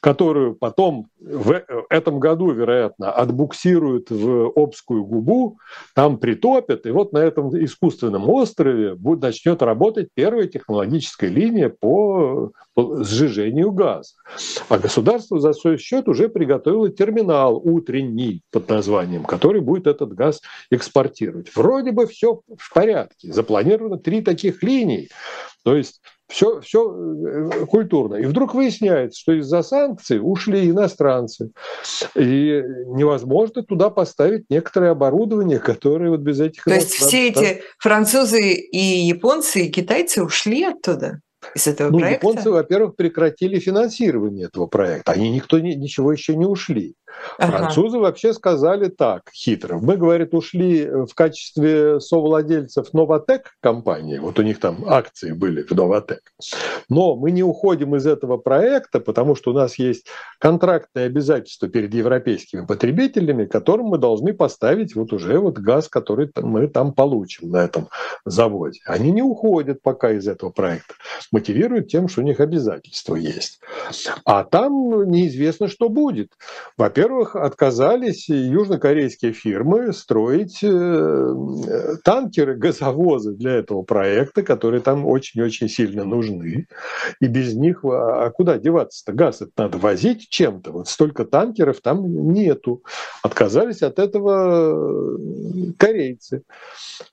которую потом в этом году, вероятно, отбуксируют в Обскую губу, там притопят, и вот на этом искусственном острове будет, начнет работать первая технологическая линия по, по сжижению газа. А государство за свой счет уже приготовило терминал утренний под названием, который будет этот газ экспортировать экспортировать. Вроде бы все в порядке. Запланировано три таких линии. То есть все, все э, культурно. И вдруг выясняется, что из-за санкций ушли иностранцы. И невозможно туда поставить некоторое оборудование, которое вот без этих... То есть все эти французы и японцы, и китайцы ушли оттуда? из этого ну, проекта? Японцы, во-первых, прекратили финансирование этого проекта. Они никто ничего еще не ушли. Ага. Французы вообще сказали так, хитро. Мы, говорит, ушли в качестве совладельцев Новотек компании, вот у них там акции были в Новотек, но мы не уходим из этого проекта, потому что у нас есть контрактные обязательства перед европейскими потребителями, которым мы должны поставить вот уже вот газ, который мы там получим на этом заводе. Они не уходят пока из этого проекта, мотивируют тем, что у них обязательства есть. А там неизвестно, что будет. Во-первых, Во-первых, отказались южнокорейские фирмы строить э, танкеры, газовозы для этого проекта, которые там очень-очень сильно нужны. И без них, а, а куда деваться-то? Газ это надо возить чем-то. Вот столько танкеров там нету. Отказались от этого корейцы.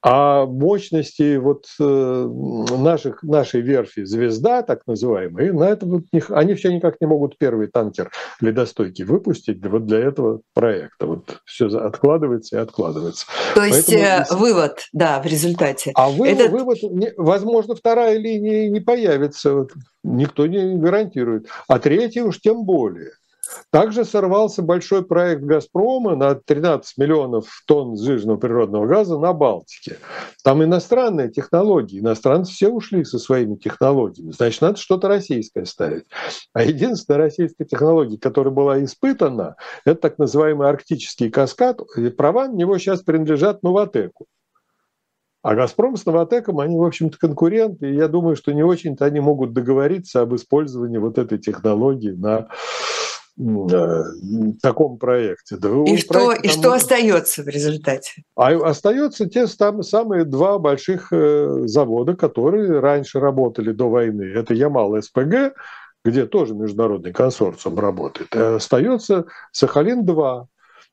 А мощности вот э, наших, нашей верфи «Звезда», так называемые, на это вот, они все никак не могут первый танкер ледостойкий выпустить вот для этого проекта. Вот все откладывается и откладывается. То есть Поэтому, э, вывод, да, в результате. А вывод, Этот... вывод, возможно, вторая линия не появится, никто не гарантирует. А третья уж тем более. Также сорвался большой проект «Газпрома» на 13 миллионов тонн сжиженного природного газа на Балтике. Там иностранные технологии, иностранцы все ушли со своими технологиями. Значит, надо что-то российское ставить. А единственная российская технология, которая была испытана, это так называемый арктический каскад. И права на него сейчас принадлежат Новотеку. А «Газпром» с «Новотеком», они, в общем-то, конкуренты, и я думаю, что не очень-то они могут договориться об использовании вот этой технологии на таком проекте. Да и что, и что остается в результате? А остается те там, самые два больших э, завода, которые раньше работали до войны. Это Ямал СПГ, где тоже международный консорциум работает. И остается Сахалин-2,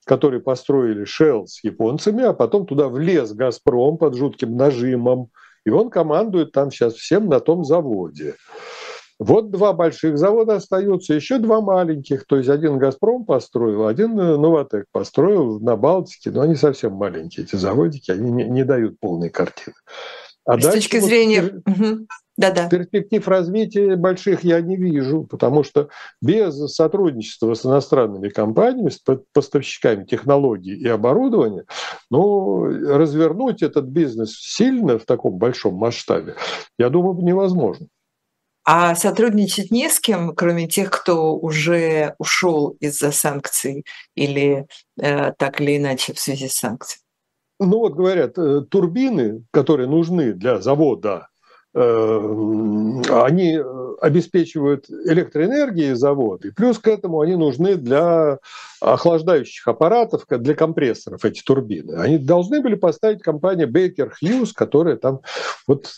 который построили Shell с японцами, а потом туда влез Газпром под жутким нажимом, и он командует там сейчас всем на том заводе. Вот два больших завода остаются, еще два маленьких. То есть один «Газпром» построил, один э, «Новотек» построил на Балтике. Но они совсем маленькие, эти заводики, они не, не дают полной картины. А С дальше, точки зрения... Вот, Да-да. Перспектив развития больших я не вижу, потому что без сотрудничества с иностранными компаниями, с поставщиками технологий и оборудования, ну, развернуть этот бизнес сильно в таком большом масштабе, я думаю, невозможно. А сотрудничать не с кем, кроме тех, кто уже ушел из-за санкций или э, так или иначе в связи с санкциями? Ну вот говорят, э, турбины, которые нужны для завода, э, они обеспечивают электроэнергией завод, и плюс к этому они нужны для охлаждающих аппаратов, для компрессоров эти турбины. Они должны были поставить компания Baker Hughes, которая там вот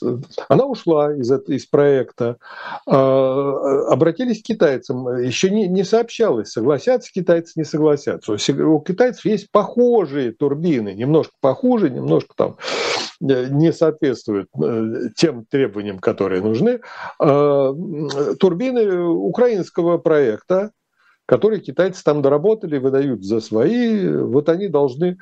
она ушла из, из проекта, а, обратились к китайцам, еще не, не сообщалось, согласятся китайцы, не согласятся. У китайцев есть похожие турбины, немножко похуже, немножко там э, не соответствуют э, тем требованиям, которые нужны. А, турбины украинского проекта, которые китайцы там доработали, выдают за свои, вот они должны,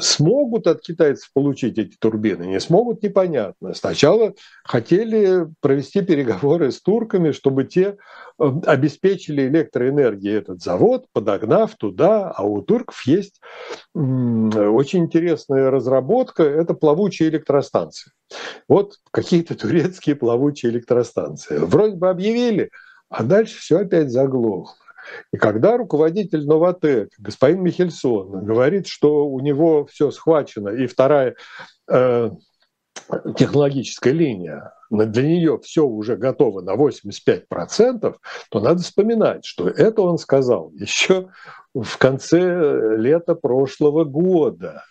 смогут от китайцев получить эти турбины, не смогут, непонятно. Сначала хотели провести переговоры с турками, чтобы те э, обеспечили электроэнергией этот завод, подогнав туда, а у турков есть очень интересная разработка, это плавучие электростанции. Вот какие-то [LAUGHS] турецкие плавучие электростанции. Вроде бы объявили, а дальше все опять заглохло. И когда руководитель Новотек, господин Михельсон, говорит, что у него все схвачено, и вторая э, технологическая линия, для нее все уже готово на 85%, то надо вспоминать, что это он сказал еще в конце лета прошлого года.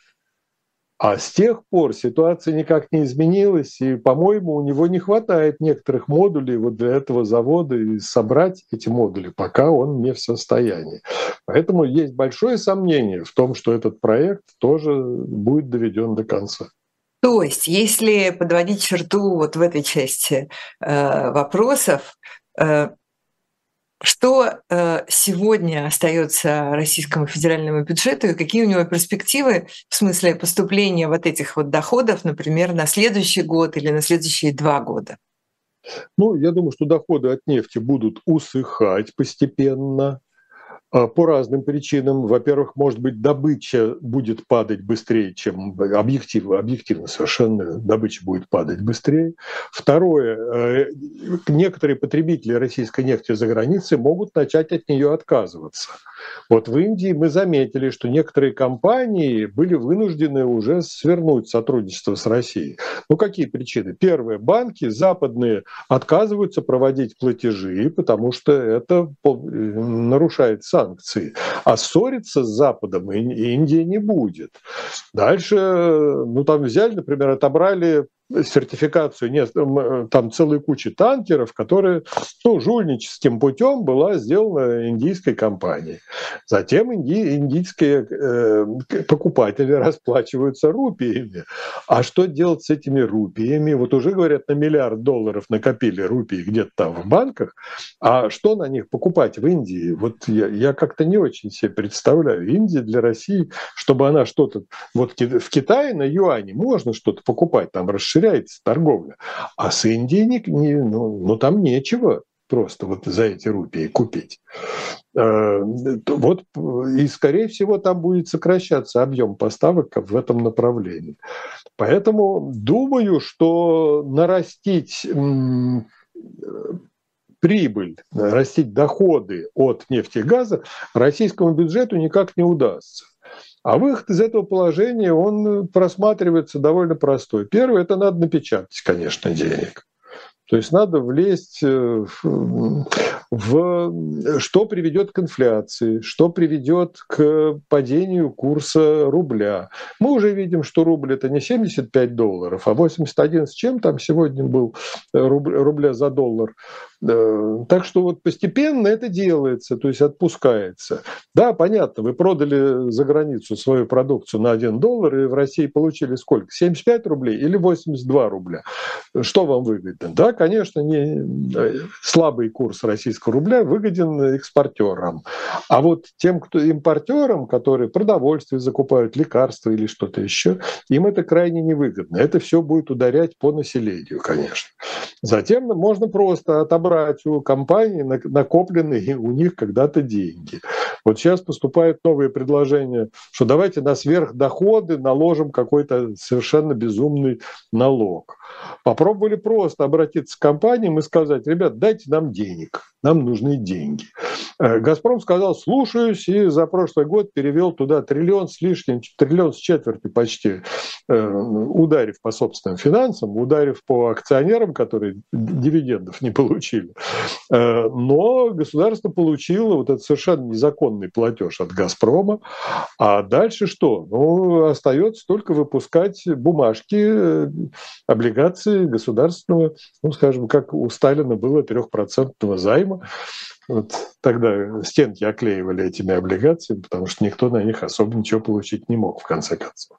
А с тех пор ситуация никак не изменилась, и, по-моему, у него не хватает некоторых модулей вот для этого завода, и собрать эти модули, пока он не в состоянии. Поэтому есть большое сомнение в том, что этот проект тоже будет доведен до конца. То есть, если подводить черту вот в этой части э, вопросов, э, что э, сегодня остается российскому федеральному бюджету и какие у него перспективы в смысле поступления вот этих вот доходов, например, на следующий год или на следующие два года? Ну, я думаю, что доходы от нефти будут усыхать постепенно. А, по разным причинам. Во-первых, может быть, добыча будет падать быстрее, чем объективно, объективно совершенно добыча будет падать быстрее. Второе, э, некоторые потребители российской нефти за границей могут начать от нее отказываться. Вот в Индии мы заметили, что некоторые компании были вынуждены уже свернуть сотрудничество с Россией. Ну, какие причины? Первое, банки западные отказываются проводить платежи, потому что это нарушает санкции санкции. А ссориться с Западом Индия не будет. Дальше, ну там взяли, например, отобрали сертификацию нет, там целой кучи танкеров, которые ну, жульническим путем была сделана индийской компанией. Затем инди, индийские э, покупатели [LAUGHS] расплачиваются рупиями. А что делать с этими рупиями? Вот уже говорят, на миллиард долларов накопили рупии где-то там в банках. А что на них покупать в Индии? Вот я, я как-то не очень себе представляю. Индия для России, чтобы она что-то... Вот в Китае на юане можно что-то покупать, там расширение расширяется торговля. А с Индией не, ну, ну, там нечего просто вот за эти рупии купить. Э, вот, и, скорее всего, там будет сокращаться объем поставок в этом направлении. Поэтому думаю, что нарастить прибыль, нарастить доходы от нефти и газа российскому бюджету никак не удастся. А выход из этого положения, он просматривается довольно простой. Первое, это надо напечатать, конечно, денег. То есть надо влезть э, в, в что приведет к инфляции, что приведет к падению курса рубля. Мы уже видим, что рубль это не 75 долларов, а 81 с чем там сегодня был рубля за доллар. Так что вот постепенно это делается, то есть отпускается. Да, понятно, вы продали за границу свою продукцию на 1 доллар и в России получили сколько? 75 рублей или 82 рубля? Что вам выгодно? Да, конечно, не э, слабый курс российского рубля выгоден экспортерам. А вот тем, кто импортерам, которые продовольствие закупают, лекарства или что-то еще, им это крайне невыгодно. Это все будет ударять по населению, конечно. Затем можно просто отобрать брать у компании накопленные у них когда-то деньги. Вот сейчас поступают новые предложения, что давайте на сверхдоходы наложим какой-то совершенно безумный налог. Попробовали просто обратиться к компаниям и сказать, ребят, дайте нам денег, нам нужны деньги. Э, «Газпром» сказал, слушаюсь, и за прошлый год перевел туда триллион с лишним, триллион с четверти почти, э, ударив по собственным финансам, ударив по акционерам, которые дивидендов не получили. Э, но государство получило вот этот совершенно незаконный платеж от «Газпрома». А дальше что? Ну, остается только выпускать бумажки, облигации государственного, ну, скажем, как у Сталина было трехпроцентного займа, вот тогда стенки оклеивали этими облигациями, потому что никто на них особо ничего получить не мог, в конце концов.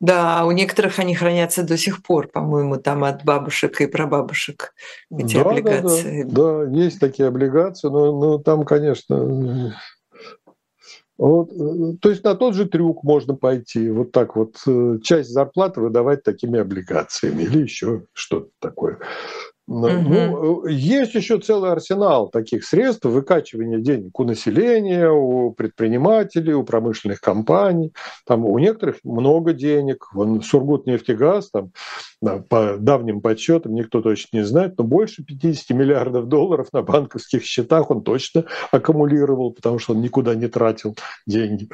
Да, у некоторых они хранятся до сих пор, по-моему, там от бабушек и прабабушек эти да, облигации. Да, да, да, есть такие облигации, но, но там, конечно, вот, то есть на тот же трюк можно пойти, вот так вот э, часть зарплаты выдавать такими облигациями или еще что-то такое. Угу. Ну, есть еще целый арсенал таких средств выкачивания денег у населения, у предпринимателей, у промышленных компаний. Там у некоторых много денег. Вон Сургутнефтегаз, там, по давним подсчетам, никто точно не знает, но больше 50 миллиардов долларов на банковских счетах он точно аккумулировал, потому что он никуда не тратил деньги.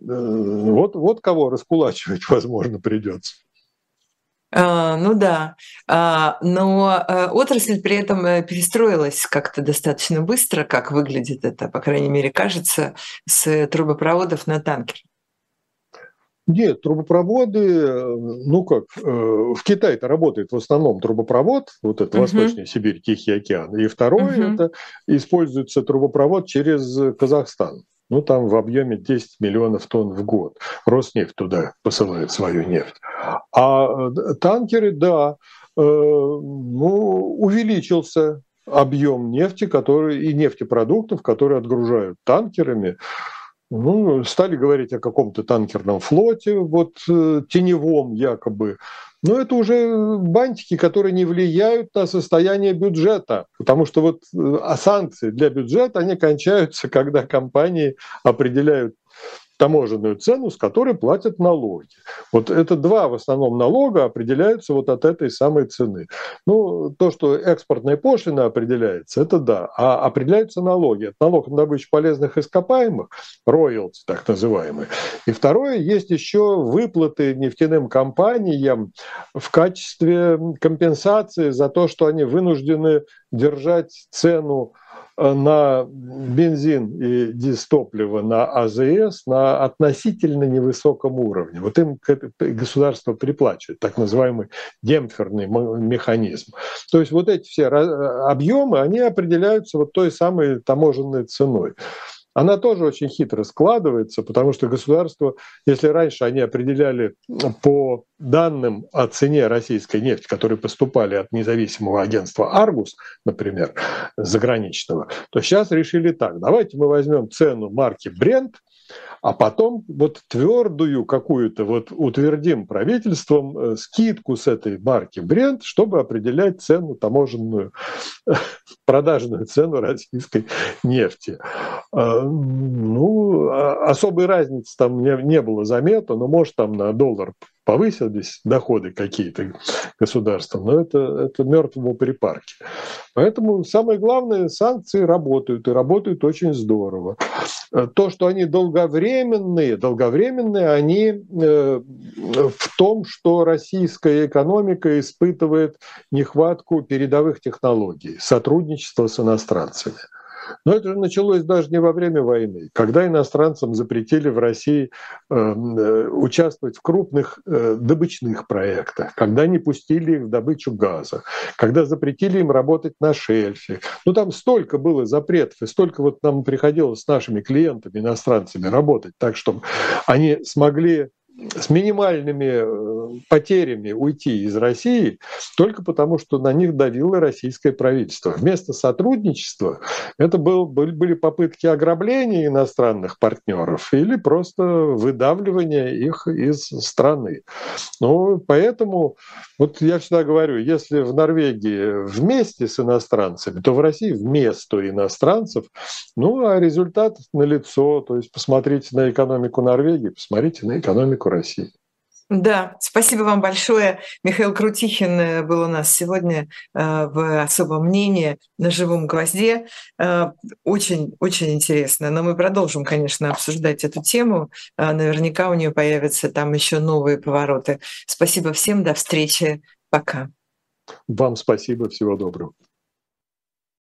Э, вот, вот кого раскулачивать, [LAUGHS] возможно, придется. А, ну да, а, но э, отрасль при этом э, перестроилась как-то достаточно быстро, как выглядит это, по крайней мере, кажется, с трубопроводов на танкер. Нет, трубопроводы, э, ну как, в Китае-то работает в основном трубопровод, вот это uh-huh. Восточная Сибирь, Тихий океан, и второе uh-huh. это используется трубопровод через Казахстан ну там в объеме 10 миллионов тонн в год. Роснефть туда посылает свою нефть. А э, танкеры, да, э, ну, увеличился объем нефти который, и нефтепродуктов, которые отгружают танкерами. Ну, стали говорить о каком-то танкерном флоте, вот э, теневом якобы. Но это уже бантики, которые не влияют на состояние бюджета, потому что вот а санкции для бюджета, они кончаются, когда компании определяют таможенную цену, с которой платят налоги. Вот это два в основном налога определяются вот от этой самой цены. Ну, то, что экспортная пошлина определяется, это да. А определяются налоги. Это налог на добычу полезных ископаемых, роялти так называемые. И второе, есть еще выплаты нефтяным компаниям в качестве компенсации за то, что они вынуждены держать цену на бензин и дистопливо на АЗС на относительно невысоком уровне. Вот им государство приплачивает, так называемый демпферный механизм. То есть вот эти все объемы, они определяются вот той самой таможенной ценой она тоже очень хитро складывается, потому что государство, если раньше они определяли по данным о цене российской нефти, которые поступали от независимого агентства «Аргус», например, заграничного, то сейчас решили так, давайте мы возьмем цену марки «Брент», а потом вот твердую какую-то вот утвердим правительством э, скидку с этой марки бренд, чтобы определять цену таможенную, [LAUGHS] продажную цену российской нефти. А, ну, а, особой разницы там не, не было заметно, но может там на доллар повысились доходы какие-то государства, но это, это мертвому припарке. Поэтому самое главное, санкции работают, и работают очень здорово. То, что они долговременные, долговременные они э, в том, что российская экономика испытывает нехватку передовых технологий, сотрудничества с иностранцами. Но это же началось даже не во время войны, когда иностранцам запретили в России э, э, участвовать в крупных э, добычных проектах, когда не пустили их в добычу газа, когда запретили им работать на шельфе. Ну там столько было запретов, и столько вот нам приходилось с нашими клиентами, иностранцами работать так, чтобы они смогли с минимальными э, потерями уйти из России только потому, что на них давило российское правительство. Вместо сотрудничества это был, были попытки ограбления иностранных партнеров или просто выдавливания их из страны. Ну, поэтому вот я всегда говорю, если в Норвегии вместе с иностранцами, то в России вместо иностранцев, ну, а результат налицо. То есть посмотрите на экономику Норвегии, посмотрите на экономику России. Да, спасибо вам большое. Михаил Крутихин э, был у нас сегодня э, в особом мнении на живом гвозде. Э, очень, очень интересно. Но мы продолжим, конечно, обсуждать эту тему. Наверняка у нее появятся там еще новые повороты. Спасибо всем. До встречи. Пока. Вам спасибо. Всего доброго.